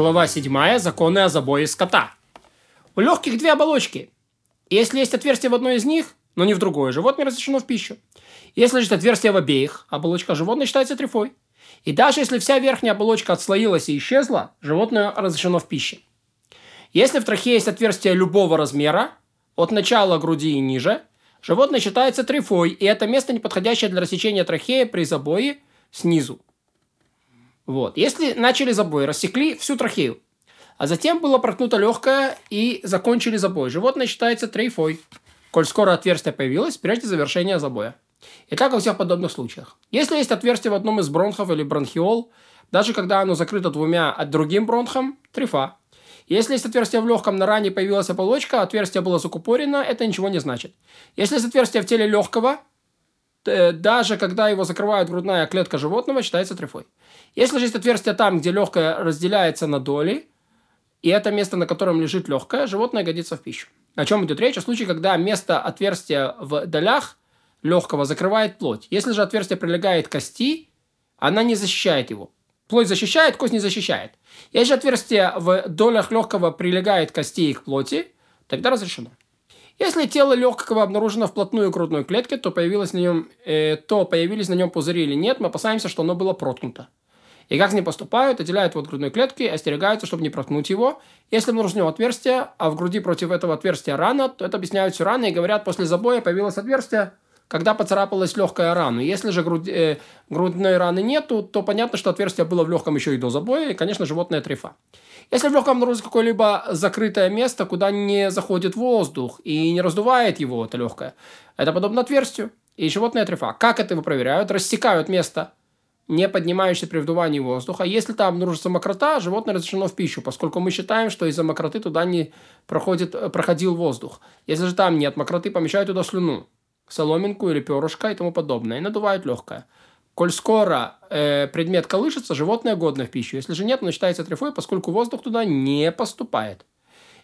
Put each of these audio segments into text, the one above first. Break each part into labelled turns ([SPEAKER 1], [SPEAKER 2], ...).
[SPEAKER 1] Глава 7. Законы о забое скота. У легких две оболочки. Если есть отверстие в одной из них, но не в другое, животное разрешено в пищу. Если же отверстие в обеих, оболочка животное считается трефой. И даже если вся верхняя оболочка отслоилась и исчезла, животное разрешено в пище. Если в трахее есть отверстие любого размера, от начала груди и ниже, животное считается трефой, и это место неподходящее для рассечения трахеи при забое снизу. Вот. Если начали забой, рассекли всю трахею, а затем было проткнуто легкое и закончили забой, животное считается трейфой, коль скоро отверстие появилось прежде завершения забоя. И так во всех подобных случаях. Если есть отверстие в одном из бронхов или бронхиол, даже когда оно закрыто двумя от другим бронхом, трифа. Если есть отверстие в легком, на ране появилась оболочка, отверстие было закупорено, это ничего не значит. Если есть отверстие в теле легкого, даже когда его закрывает грудная клетка животного, считается трефой. Если же есть отверстие там, где легкое разделяется на доли, и это место, на котором лежит легкое, животное годится в пищу. О чем идет речь? О случае, когда место отверстия в долях легкого закрывает плоть. Если же отверстие прилегает к кости, она не защищает его. Плоть защищает, кость не защищает. Если же отверстие в долях легкого прилегает к кости и к плоти, тогда разрешено. Если тело легкого обнаружено вплотную к грудной клетке, то, появилось на нем, э, то появились на нем пузыри или нет, мы опасаемся, что оно было проткнуто. И как с ним поступают, отделяют от грудной клетки, остерегаются, чтобы не проткнуть его. Если обнаружено отверстие, а в груди против этого отверстия рана, то это объясняют все рано и говорят, после забоя появилось отверстие, когда поцарапалась легкая рана. Если же груд, э, грудной раны нету, то понятно, что отверстие было в легком еще и до забоя, и, конечно, животное трефа. Если в легком обнаружится какое-либо закрытое место, куда не заходит воздух и не раздувает его, это легкое, это подобно отверстию, и животное трефа. Как это его проверяют? Рассекают место, не поднимающееся при вдувании воздуха. Если там обнаружится мокрота, животное разрешено в пищу, поскольку мы считаем, что из-за мокроты туда не проходит, проходил воздух. Если же там нет мокроты, помещают туда слюну соломинку или перышко и тому подобное, и надувают легкое. Коль скоро э, предмет колышется, животное годно в пищу. Если же нет, оно считается трефой, поскольку воздух туда не поступает.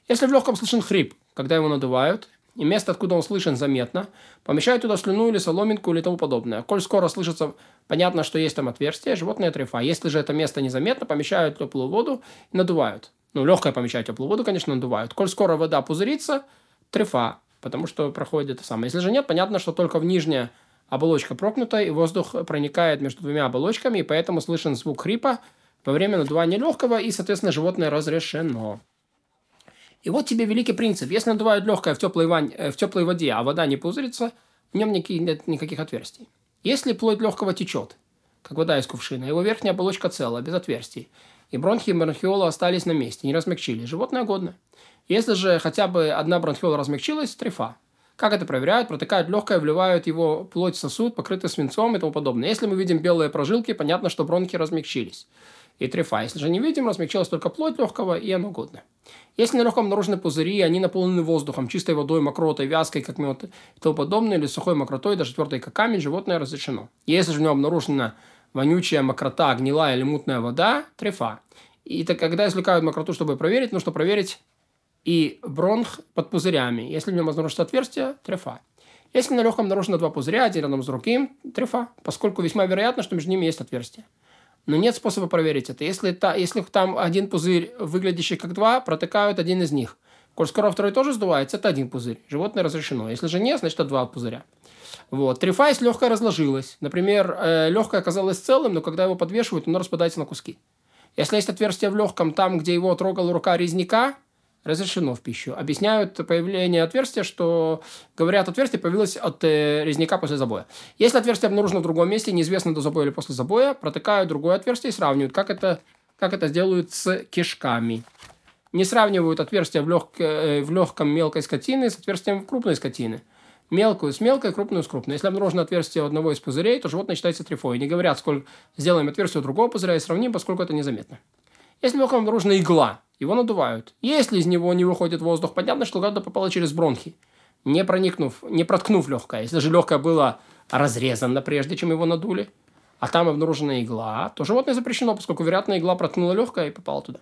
[SPEAKER 1] Если в легком слышен хрип, когда его надувают, и место, откуда он слышен, заметно, помещают туда слюну или соломинку или тому подобное. Коль скоро слышится, понятно, что есть там отверстие, животное трефа. Если же это место незаметно, помещают теплую воду и надувают. Ну, легкое помещают теплую воду, конечно, надувают. Коль скоро вода пузырится, трефа потому что проходит это самое. Если же нет, понятно, что только в нижняя оболочка прокнута, и воздух проникает между двумя оболочками, и поэтому слышен звук хрипа во время надувания легкого, и, соответственно, животное разрешено. И вот тебе великий принцип. Если надувают легкое в теплой, вань, э, в теплой воде, а вода не пузырится, в нем нет никаких отверстий. Если плоть легкого течет, как вода из кувшина, его верхняя оболочка целая, без отверстий, и бронхи и бронхиола остались на месте, не размягчили, животное годное. Если же хотя бы одна бронхиола размягчилась, трефа. Как это проверяют? Протыкают легкое, вливают его плоть в сосуд, покрытый свинцом и тому подобное. Если мы видим белые прожилки, понятно, что бронхи размягчились. И трефа. Если же не видим, размягчилась только плоть легкого, и оно годно. Если на легком обнаружены пузыри, они наполнены воздухом, чистой водой, мокротой, вязкой, как мед и тому подобное, или сухой мокротой, даже твердой, как камень, животное разрешено. Если же в нем обнаружена вонючая мокрота, гнилая или мутная вода, трефа. И так, когда извлекают мокроту, чтобы проверить, нужно проверить и бронх под пузырями. Если в нем обнаружится отверстие, трефа. Если на легком обнаружено два пузыря, один рядом с другим, трефа, поскольку весьма вероятно, что между ними есть отверстие. Но нет способа проверить это. Если, та, если там один пузырь, выглядящий как два, протыкают один из них. Коль скоро второй тоже сдувается, это один пузырь. Животное разрешено. Если же нет, значит это два пузыря. Вот. Трефа, если легкое разложилось. Например, э, легкое оказалось целым, но когда его подвешивают, оно распадается на куски. Если есть отверстие в легком, там, где его трогала рука резняка, разрешено в пищу. Объясняют появление отверстия, что, говорят, отверстие появилось от э, резняка после забоя. Если отверстие обнаружено в другом месте, неизвестно до забоя или после забоя, протыкают другое отверстие и сравнивают, как это, как это сделают с кишками. Не сравнивают отверстие в, лег, э, в легком мелкой скотины с отверстием в крупной скотины. Мелкую с мелкой, крупную с крупной. Если обнаружено отверстие одного из пузырей, то животное считается трефой. Не говорят, сколько сделаем отверстие у другого пузыря и сравним, поскольку это незаметно. Если в легком обнаружена игла, его надувают. Если из него не выходит воздух, понятно, что гада попала через бронхи, не проникнув, не проткнув легкое. Если же легкое было разрезано, прежде чем его надули, а там обнаружена игла, то животное запрещено, поскольку, вероятно, игла проткнула легкое и попала туда.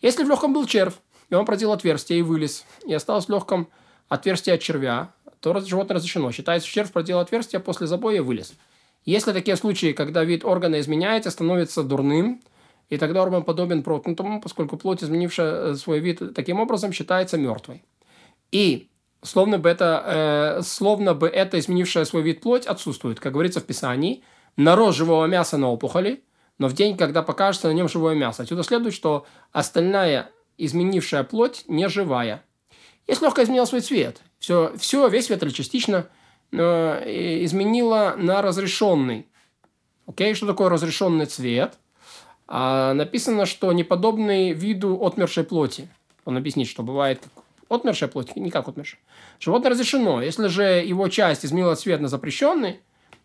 [SPEAKER 1] Если в легком был червь, и он продел отверстие и вылез, и осталось в легком отверстие от червя, то животное разрешено. Считается, что червь проделал отверстие после забоя и вылез. Если такие случаи, когда вид органа изменяется, становится дурным, и тогда орган подобен проткнутому, поскольку плоть, изменившая свой вид таким образом, считается мертвой. И словно бы это, э, словно бы это изменившая свой вид плоть отсутствует. Как говорится в Писании, народ живого мяса на опухоли, но в день, когда покажется на нем живое мясо. Отсюда следует, что остальная изменившая плоть не живая. Если легко изменила свой цвет, все, все весь цвет или частично э, изменила на разрешенный. Окей, что такое разрешенный цвет? А, написано, что неподобный виду отмершей плоти. Он объяснит, что бывает отмершая плоть, не как отмершая. Животное разрешено. Если же его часть изменила цвет на запрещенный,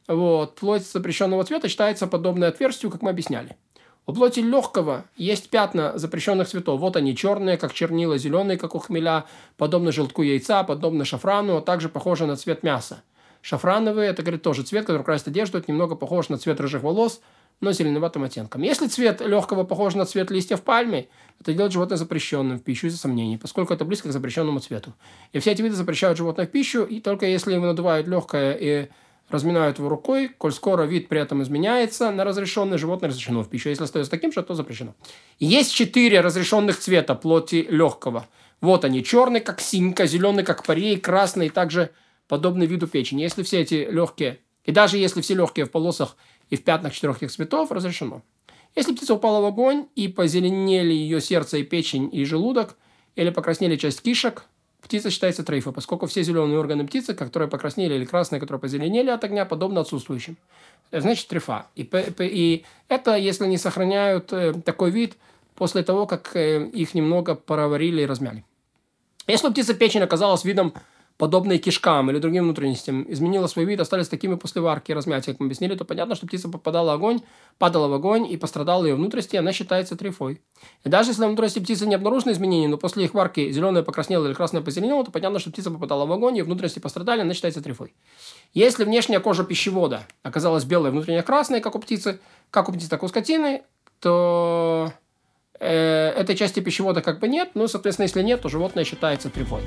[SPEAKER 1] вот, плоть запрещенного цвета считается подобной отверстию, как мы объясняли. У плоти легкого есть пятна запрещенных цветов. Вот они черные, как чернила, зеленые, как у хмеля, подобно желтку яйца, подобно шафрану, а также похожи на цвет мяса. Шафрановые – это, говорит, тоже цвет, который красит одежду, это немного похож на цвет рыжих волос, но зеленоватым оттенком. Если цвет легкого похож на цвет листьев пальмы, это делает животное запрещенным в пищу из-за сомнений, поскольку это близко к запрещенному цвету. И все эти виды запрещают животное в пищу, и только если ему надувают легкое и разминают его рукой, коль скоро вид при этом изменяется на разрешенное, животное разрешено в пищу. Если остается таким же, то запрещено. Есть четыре разрешенных цвета плоти легкого. Вот они, черный, как синька, зеленый, как парей, красный, также подобный виду печени. Если все эти легкие, и даже если все легкие в полосах и в пятнах четырех этих цветов, разрешено. Если птица упала в огонь и позеленели ее сердце и печень и желудок, или покраснели часть кишек, птица считается трейфа, поскольку все зеленые органы птицы, которые покраснели или красные, которые позеленели от огня, подобно отсутствующим. Значит, трефа. И, и это, если они сохраняют э, такой вид после того, как э, их немного проварили и размяли. Если у птицы печень оказалась видом подобные кишкам или другим внутренностям, изменила свой вид, остались такими после варки и размятия, как мы объяснили, то понятно, что птица попадала в огонь, падала в огонь и пострадала ее внутренности, она считается трифой. И даже если на внутренности птицы не обнаружено изменений, но после их варки зеленая покраснела или красная позеленела, то понятно, что птица попадала в огонь, и внутренности пострадали, она считается трифой. Если внешняя кожа пищевода оказалась белой, внутренняя красной, как у птицы, как у птицы, так и у скотины, то э, этой части пищевода как бы нет, но, соответственно, если нет, то животное считается трифой.